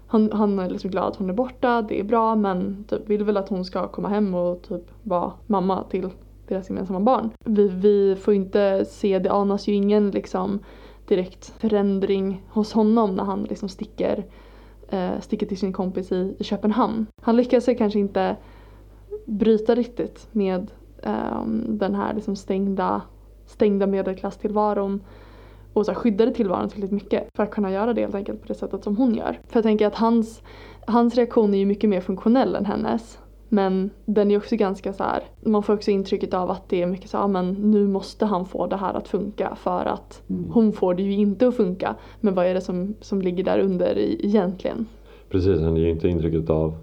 han, han är liksom glad att hon är borta, det är bra men typ vill väl att hon ska komma hem och typ vara mamma till deras gemensamma barn. Vi, vi får inte se, det anas ju ingen liksom direkt förändring hos honom när han liksom sticker, eh, sticker till sin kompis i, i Köpenhamn. Han lyckas sig kanske inte bryta riktigt med eh, den här liksom stängda, stängda medelklasstillvaron och så här skyddade tillvaron tillräckligt mycket för att kunna göra det helt enkelt på det sättet som hon gör. För jag tänker att hans, Hans reaktion är ju mycket mer funktionell än hennes. Men den är också ganska så här, man får också intrycket av att det är mycket så här, men nu måste han få det här att funka för att hon får det ju inte att funka. Men vad är det som, som ligger där under egentligen? Precis, han ger ju inte intrycket av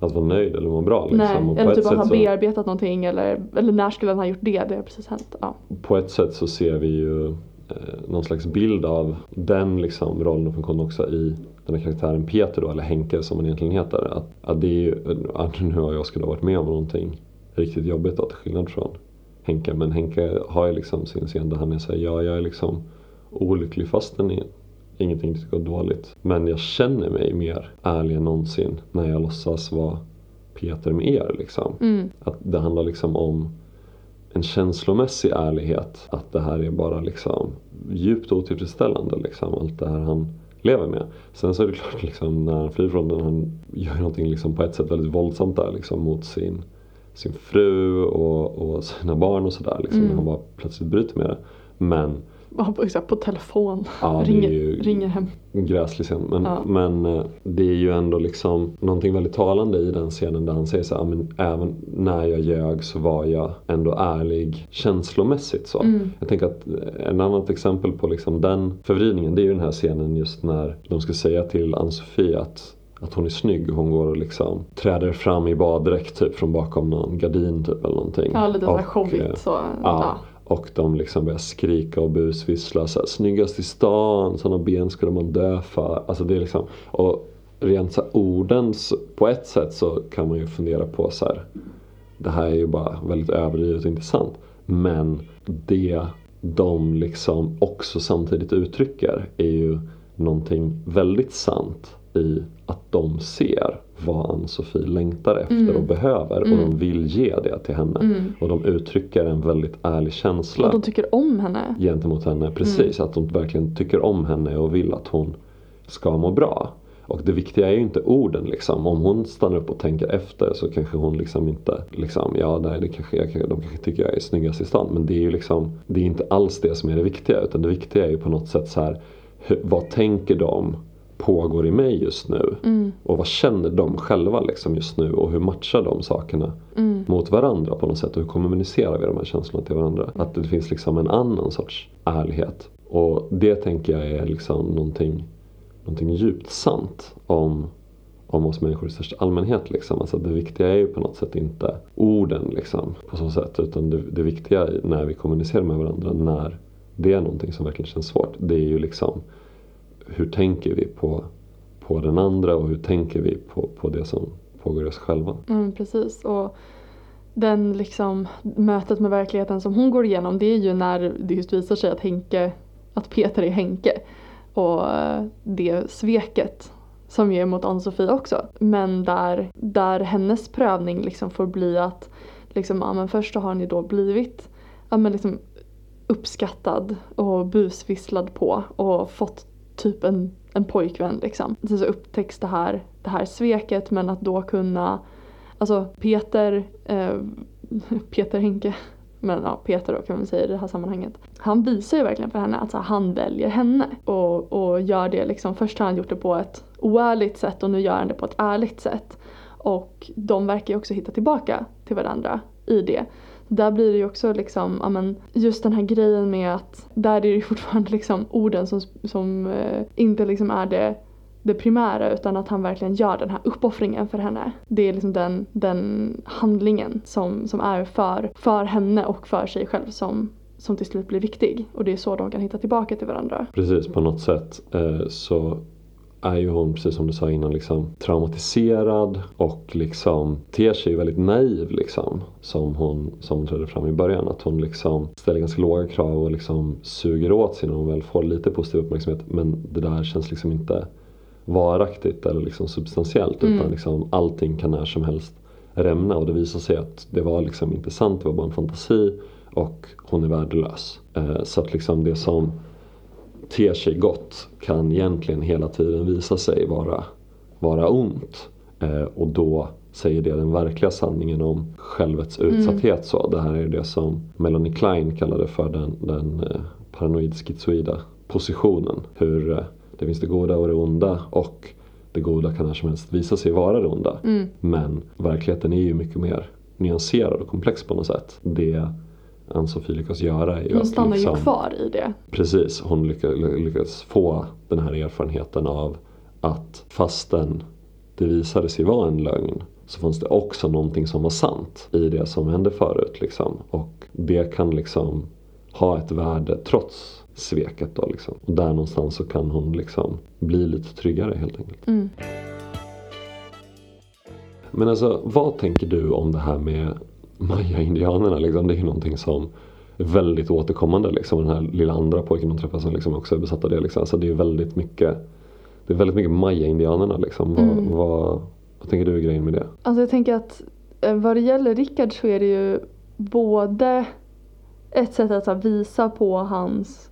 att vara nöjd eller må bra. Liksom. Nej, eller typ att han så- bearbetat någonting eller, eller när skulle han ha gjort det? Det har precis hänt. Ja. på ett sätt så ser vi ju eh, någon slags bild av den liksom, rollen och funktionen också i den här karaktären Peter då, eller Henke som han egentligen heter. Att, att det är ju, att nu har jag skulle ha varit med om någonting riktigt jobbigt då, till skillnad från Henke. Men Henke har ju liksom sin scen där han är såhär, ja jag är liksom olycklig fastän i- ingenting ska gå dåligt. Men jag känner mig mer ärlig än någonsin när jag låtsas vara Peter med er liksom. Mm, Att det handlar liksom om en känslomässig ärlighet. Att det här är bara liksom djupt otillfredsställande liksom. Allt det här han lever med. Sen så är det klart liksom när han flyr från den, han gör någonting liksom på ett sätt väldigt våldsamt där liksom mot sin, sin fru och, och sina barn och sådär. Liksom, Mm. när han bara plötsligt bryter med det. Men på, telefon. Ja, ringer, ju- ringer hem. gräslig scen. Men, Ja. men eh, det är ju ändå liksom någonting väldigt talande i den scenen där han säger så här, "Ja, men även när jag ljög så var jag ändå ärlig känslomässigt så. Mm. Jag tänker att eh, en annat exempel på liksom den förvridningen det är ju den här scenen just när de ska säga till Ann-Sofie att att hon är snygg. Hon går och liksom träder fram i baddräkt typ från bakom någon gardin typ eller någonting. Ja, lite såhär Och, eh, showigt så. Ja, Ja och de liksom börjar skrika och busvissla så här, snyggast i stan, sådana ben skulle man dö för. Alltså det är liksom, och rent så här, orden, på ett sätt så kan man ju fundera på så här, det här är ju bara väldigt överdrivet och intressant. Men det de liksom också samtidigt uttrycker är ju någonting väldigt sant i att de ser vad Ann-Sofie längtar efter Mm. och behöver och de vill ge det till henne. Mm. Och de uttrycker en väldigt ärlig känsla Och de tycker om henne. gentemot henne. Precis, att de verkligen tycker om henne och vill att hon ska må bra. Och det viktiga är ju inte orden liksom. Om hon stannar upp och tänker efter så kanske hon liksom inte liksom, ja nej, det kanske, jag, de kanske tycker jag är snyggast i stan. Men det är ju liksom, det är inte alls det som är det viktiga. Utan det viktiga är ju på något sätt så här, hur, vad tänker de pågår i mig just nu? Mm. Och vad känner de själva liksom just nu? Och hur matchar de sakerna Mm. mot varandra på något sätt och hur kommunicerar vi de här känslorna till varandra? Att det finns liksom en annan sorts ärlighet. Och det tänker jag är liksom någonting, någonting djupt sant om, om oss människor i största allmänhet. Liksom. Alltså det viktiga är ju på något sätt inte orden liksom, på så sätt utan det, det viktiga är när vi kommunicerar med varandra när det är någonting som verkligen känns svårt. Det är ju liksom hur tänker vi på, på den andra och hur tänker vi på, på det som pågår i oss själva. Mm, precis. Och den liksom mötet med verkligheten som hon går igenom det är ju när det just visar sig att Henke, att Peter är Henke. Och eh, det sveket som ju är mot Ann-Sofie också. Men där, där hennes prövning liksom får bli att liksom, ja, men först så har ni då blivit ja, men liksom uppskattad och busvisslad på och fått typ en, en pojkvän liksom. Sen så upptäcks det här, det här sveket men att då kunna Alltså Peter, eh, Peter Henke, men ja Peter då kan man säga i det här sammanhanget. Han visar ju verkligen för henne att så här, han väljer henne och, och gör det liksom. Först har han gjort det på ett oärligt sätt och nu gör han det på ett ärligt sätt. Och de verkar ju också hitta tillbaka till varandra i det. Där blir det ju också liksom, amen, just den här grejen med att där är det ju fortfarande liksom orden som, som eh, inte liksom är det det primära utan att han verkligen gör den här uppoffringen för henne. Det är liksom den, den handlingen som, som är för, för henne och för sig själv som, som till slut blir viktig. Och det är så de kan hitta tillbaka till varandra. Precis, på något sätt eh, så är ju hon, precis som du sa innan, liksom traumatiserad och liksom ter sig väldigt naiv liksom. Som hon, som hon trädde fram i början. Att hon liksom ställer ganska låga krav och liksom suger åt sig när hon väl får lite positiv uppmärksamhet. Men det där känns liksom inte varaktigt eller liksom substantiellt. Mm. Utan liksom allting kan när som helst rämna. Och det visar sig att det var liksom inte sant, det var bara en fantasi. Och hon är värdelös. Eh, så att liksom det som ter sig gott kan egentligen hela tiden visa sig vara, vara ont. Eh, och då säger det den verkliga sanningen om självets utsatthet. Så det här är det som Melanie Klein kallade för den, den eh, paranoid schizoida positionen. Hur eh, det finns det goda och det onda och det goda kan när som helst visa sig vara det onda. Mm. Men verkligheten är ju mycket mer nyanserad och komplex på något sätt. Det Ann-Sofie lyckas göra är Hon stannar liksom, ju kvar i det. Precis, hon lyckas, lyckas få den här erfarenheten av att fastän det visade sig vara en lögn så fanns det också någonting som var sant i det som hände förut. Liksom. Och det kan liksom ha ett värde trots sveket. Då, liksom. Och där någonstans så kan hon liksom bli lite tryggare helt enkelt. Mm. Men alltså vad tänker du om det här med Maya-indianerna? Liksom? Det är ju någonting som är väldigt återkommande. Liksom. Den här lilla andra pojken de träffar som liksom också är besatt av det. Liksom. Alltså, det är väldigt mycket Det är väldigt mycket Maya-indianerna. Liksom. Vad, Mm. vad, vad tänker du är grejen med det? Alltså jag tänker att eh, vad det gäller Rickard så är det ju både ett sätt att så här, visa på hans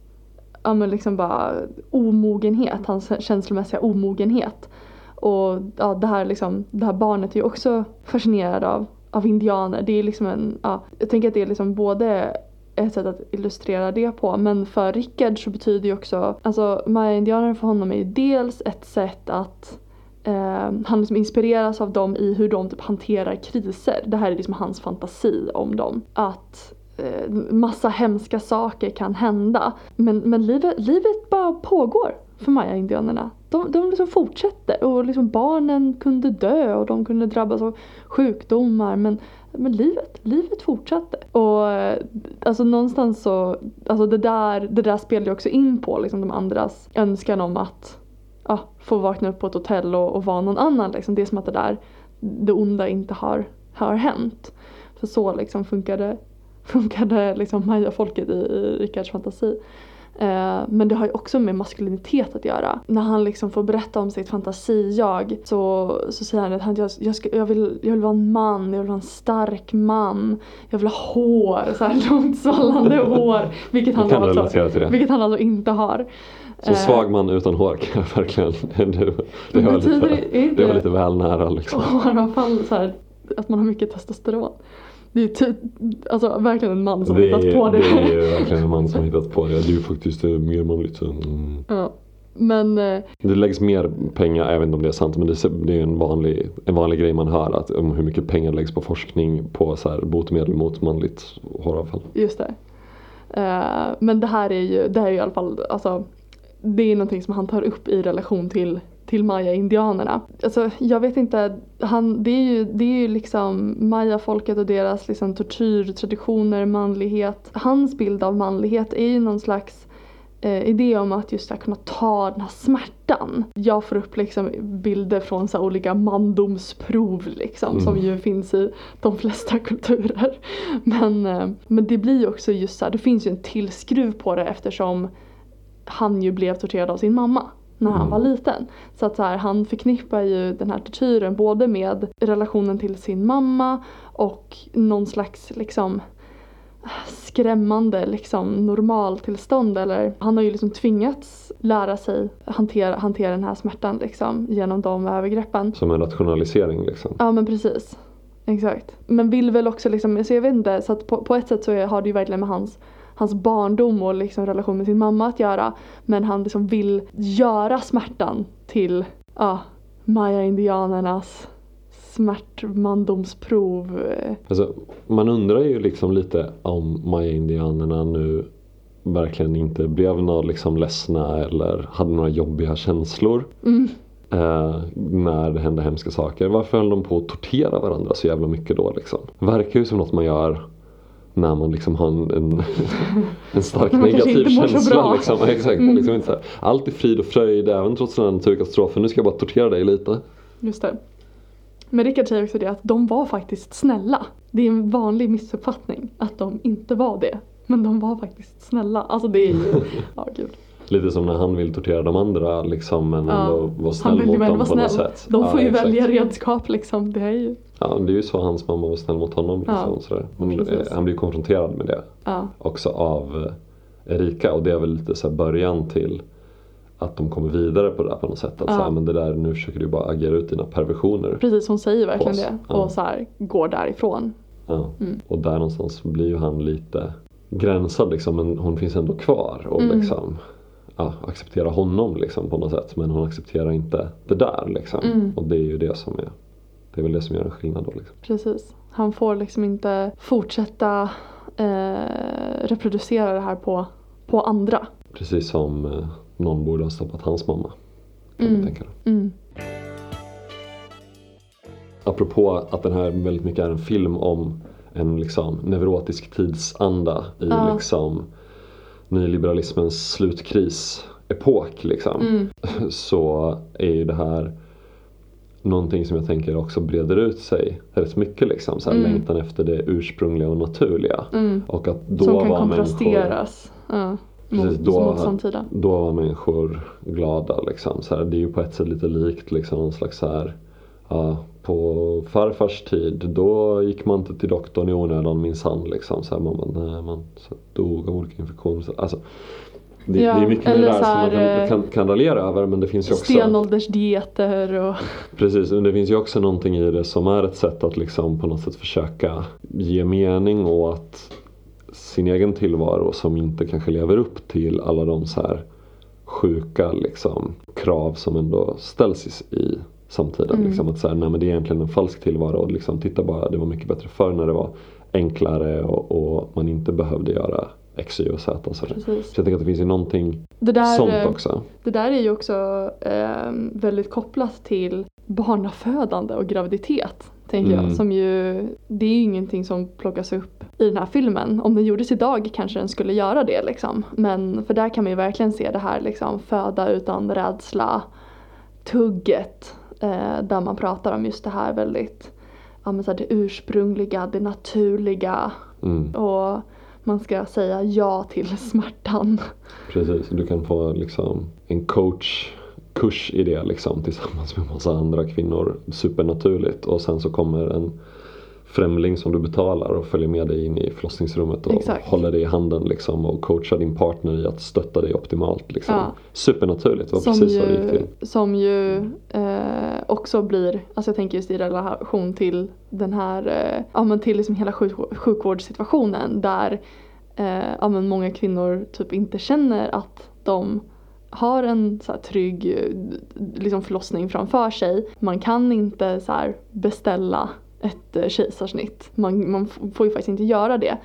ja, men liksom bara omogenhet, hans känslomässiga omogenhet. Och ja, det, här liksom, det här barnet är ju också fascinerad av, av indianer. Det är liksom en, ja, jag tänker att det är liksom både ett sätt att illustrera det på men för Rickard så betyder ju också, alltså Maya-indianer för honom är ju dels ett sätt att eh, han liksom inspireras av dem i hur de typ hanterar kriser. Det här är liksom hans fantasi om dem. Att eh, massa hemska saker kan hända. Men, men livet, livet bara pågår för Maya-indianerna. De, de liksom fortsätter och liksom barnen kunde dö och de kunde drabbas av sjukdomar men, men livet, livet fortsatte. Och alltså någonstans så, alltså det där, det där spelar ju också in på liksom de andras önskan om att ja, få vakna upp på ett hotell och, och vara någon annan. Liksom. Det är som att det där, det onda inte har, har hänt. För så liksom funkade, funkade liksom Maya-folket i, i Rickards fantasi. Eh, men det har ju också med maskulinitet att göra. När han liksom får berätta om sitt fantasi-jag så, så säger han att han, jag, jag, ska, jag, vill, jag vill vara en man, jag vill vara en stark man. Jag vill ha hår, så här långt svallande hår. Vilket han, alltså, vilket han alltså inte har. Som Eh, svag man utan hår kan jag verkligen det, det, var lite, det var lite väl nära liksom. Och i alla fall så här, att man har mycket testosteron. Det är ty- alltså verkligen en man som Det hittat är, på det. det är verkligen en man som hittat på det. Det är ju faktiskt eh, mer manligt. Mm. ja. Men eh, Det läggs mer pengar, jag vet inte om det är sant, men det är- en vanlig, en vanlig grej man hör. Att, om hur mycket pengar läggs på forskning på så här, botemedel mot manligt håravfall. just det. Eh, men det här är ju, det här är ju i alla fall, alltså det är någonting som han tar upp i relation till till maya-indianerna. Alltså jag vet inte, han, det, är ju, det är ju liksom maya-folket och deras liksom tortyrtraditioner, manlighet. Hans bild av manlighet är ju någon slags eh, idé om att just att kunna ta den här smärtan. Jag får upp liksom bilder från så här olika mandomsprov liksom som Mm. ju finns i de flesta kulturer. Men, eh, men det blir ju också just så här, det finns ju en tillskruv på det eftersom han ju blev torterad av sin mamma när han Mm. var liten. Så att så här, han förknippar ju den här tortyren både med relationen till sin mamma och någon slags liksom skrämmande liksom normaltillstånd eller han har ju liksom tvingats lära sig hantera, hantera den här smärtan liksom genom de övergreppen. Som en rationalisering liksom. Ja men precis. Exakt. Men vill väl också liksom, så jag vet inte, så att på, på ett sätt så har det ju verkligen med hans, hans barndom och liksom relation med sin mamma att göra. Men han liksom vill göra smärtan till, ja, Maya-indianernas smärtmandomsprov. Alltså, man undrar ju liksom lite om Maya-indianerna nu verkligen inte blev några liksom ledsna eller hade några jobbiga känslor. Mm. Eh, när det hände hemska saker. Varför höll de på att tortera varandra så jävla mycket då liksom? Verkar ju som något man gör när man liksom har en, en, en stark negativ känsla. Liksom. Exakt, Mm. liksom inte så här, allt är frid och fröjd även trots den här naturkatastrofen. Nu ska jag bara tortera dig lite. Just det. Men Rickard säger också det att de var faktiskt snälla. Det är en vanlig missuppfattning att de inte var det. Men de var faktiskt snälla. Alltså det är ju, ja gud. Lite som när han vill tortera de andra liksom, men Ja. ändå vara snäll mot dem på något snäll. sätt. De Ja, får ju exakt. välja redskap liksom. Det är ju, Ja, det är ju så hans mamma var snäll mot honom. Liksom, Ja, sådär. Precis. eh, han blir konfronterad med det ja. också av eh, Erika och det är väl lite så början till att de kommer vidare på det där på något sätt. Att Ja. så här, men det där, nu försöker du bara agera ut dina perversioner. Precis, hon säger verkligen det. Ja. Och så här, går därifrån. Ja. Mm. Och där någonstans blir ju han lite gränsad liksom men hon finns ändå kvar. Och Mm. liksom, ja, acceptera honom liksom på något sätt men hon accepterar inte det där liksom. Mm. Och det är ju det som är det är väl det som gör en skillnad då liksom. Precis. Han får liksom inte fortsätta eh, reproducera det här på, på andra. Precis som eh, någon borde ha stoppat hans mamma. Kan Mm. tänka då. Mm. Apropå att den här väldigt mycket är en film om en liksom neurotisk tidsanda i Ja. liksom nyliberalismens slutkris-epok liksom. Mm. Så är ju det här någonting som jag tänker också breder ut sig rätt mycket liksom. Så här, Mm. Längtan efter det ursprungliga och naturliga. Mm. Och att då Som kan var människor kontrasteras ja, Precis, då- samtida. då var människor glada liksom. Så här, det är ju på ett sätt lite likt liksom någon slags så här, ja, på farfars tid då gick man inte till doktorn i onödan minsann liksom. Så här, man, bara, nej, man så dog av olika infektioner. Så, Alltså, det, Ja, det är mycket med det där som man här, kan, kan, kan raljera över men det finns ju också Stenåldersdieter och Precis, men det finns ju också någonting i det som är ett sätt att liksom på något sätt försöka ge mening åt sin egen tillvaro som inte kanske lever upp till alla de så här sjuka liksom, krav som ändå ställs i samtiden. Mm. Liksom att så här, nej, men det är egentligen en falsk tillvaro och liksom, titta bara, det var mycket bättre förr när det var enklare och, och man inte behövde göra X, Y och Z. Och så, där. precis. så jag tänker att det finns ju någonting Det där, sånt eh, också. Det där är ju också eh, väldigt kopplat till barnafödande och graviditet. Tänker Mm. jag. Som ju, det är ju ingenting som plockas upp i den här filmen. Om den gjordes idag kanske den skulle göra det liksom. Men för där kan man ju verkligen se det här liksom föda utan rädsla. Tugget. Eh, där man pratar om just det här väldigt, ja men så här, det ursprungliga, det naturliga. Mm. Och man ska säga ja till smärtan. Precis, du kan få liksom en coachkurs i det liksom tillsammans med massa andra kvinnor supernaturligt och sen så kommer en främling som du betalar och följer med dig in i förlossningsrummet och Exakt. håller dig i handen liksom och coachar din partner i att stötta dig optimalt. Liksom. Ja. Supernaturligt, var som precis så det gick ju, till. som ju eh, också blir, alltså jag tänker just i relation till den här, eh, ja men till liksom hela sjuk, sjukvårdssituationen där eh, ja men många kvinnor typ inte känner att de har en så här trygg eh, liksom förlossning framför sig. Man kan inte så här beställa ett eh, kejsarsnitt. Man, man får ju faktiskt inte göra det.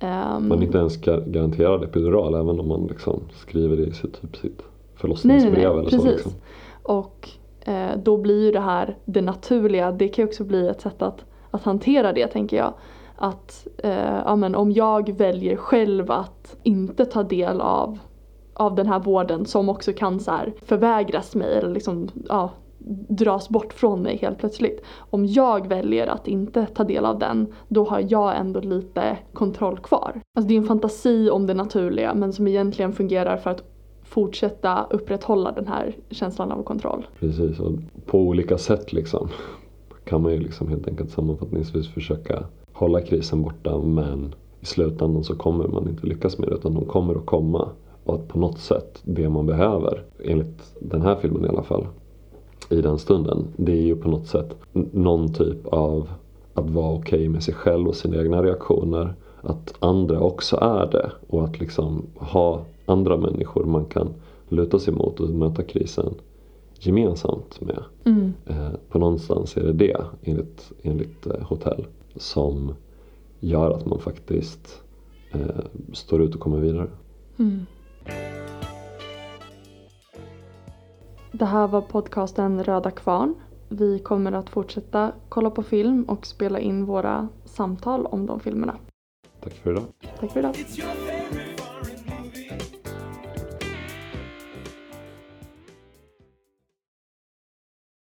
Ehm, Man är inte ens ga- garanterad epidural även om man liksom skriver det i sitt, typ sitt Nej, förlossningsbrev nej, nej, eller precis. så. Liksom. Och eh, då blir ju det här det naturliga, det kan ju också bli ett sätt att, att hantera det tänker jag. Att eh, ja, men om jag väljer själv att inte ta del av, av den här vården som också kan så här förvägras mig eller liksom, ja, dras bort från mig helt plötsligt. Om jag väljer att inte ta del av den, då har jag ändå lite kontroll kvar. Alltså det är en fantasi om det naturliga men som egentligen fungerar för att fortsätta upprätthålla den här känslan av kontroll. Precis, och på olika sätt liksom kan man ju liksom helt enkelt sammanfattningsvis försöka hålla krisen borta men i slutändan så kommer man inte lyckas med det utan de kommer att komma. Och att på något sätt det man behöver, enligt den här filmen i alla fall, i den stunden, det är ju på något sätt någon typ av att vara okej med sig själv och sina egna reaktioner. Att andra också är det och att liksom ha andra människor man kan luta sig mot och möta krisen gemensamt med. Mm. Eh, på någonstans är det det, enligt, enligt eh, Hotell, som gör att man faktiskt eh, står ut och kommer vidare. Mm. Det här var podcasten Röda Kvarn. Vi kommer att fortsätta kolla på film och spela in våra samtal om de filmerna. Tack för idag. Tack för idag.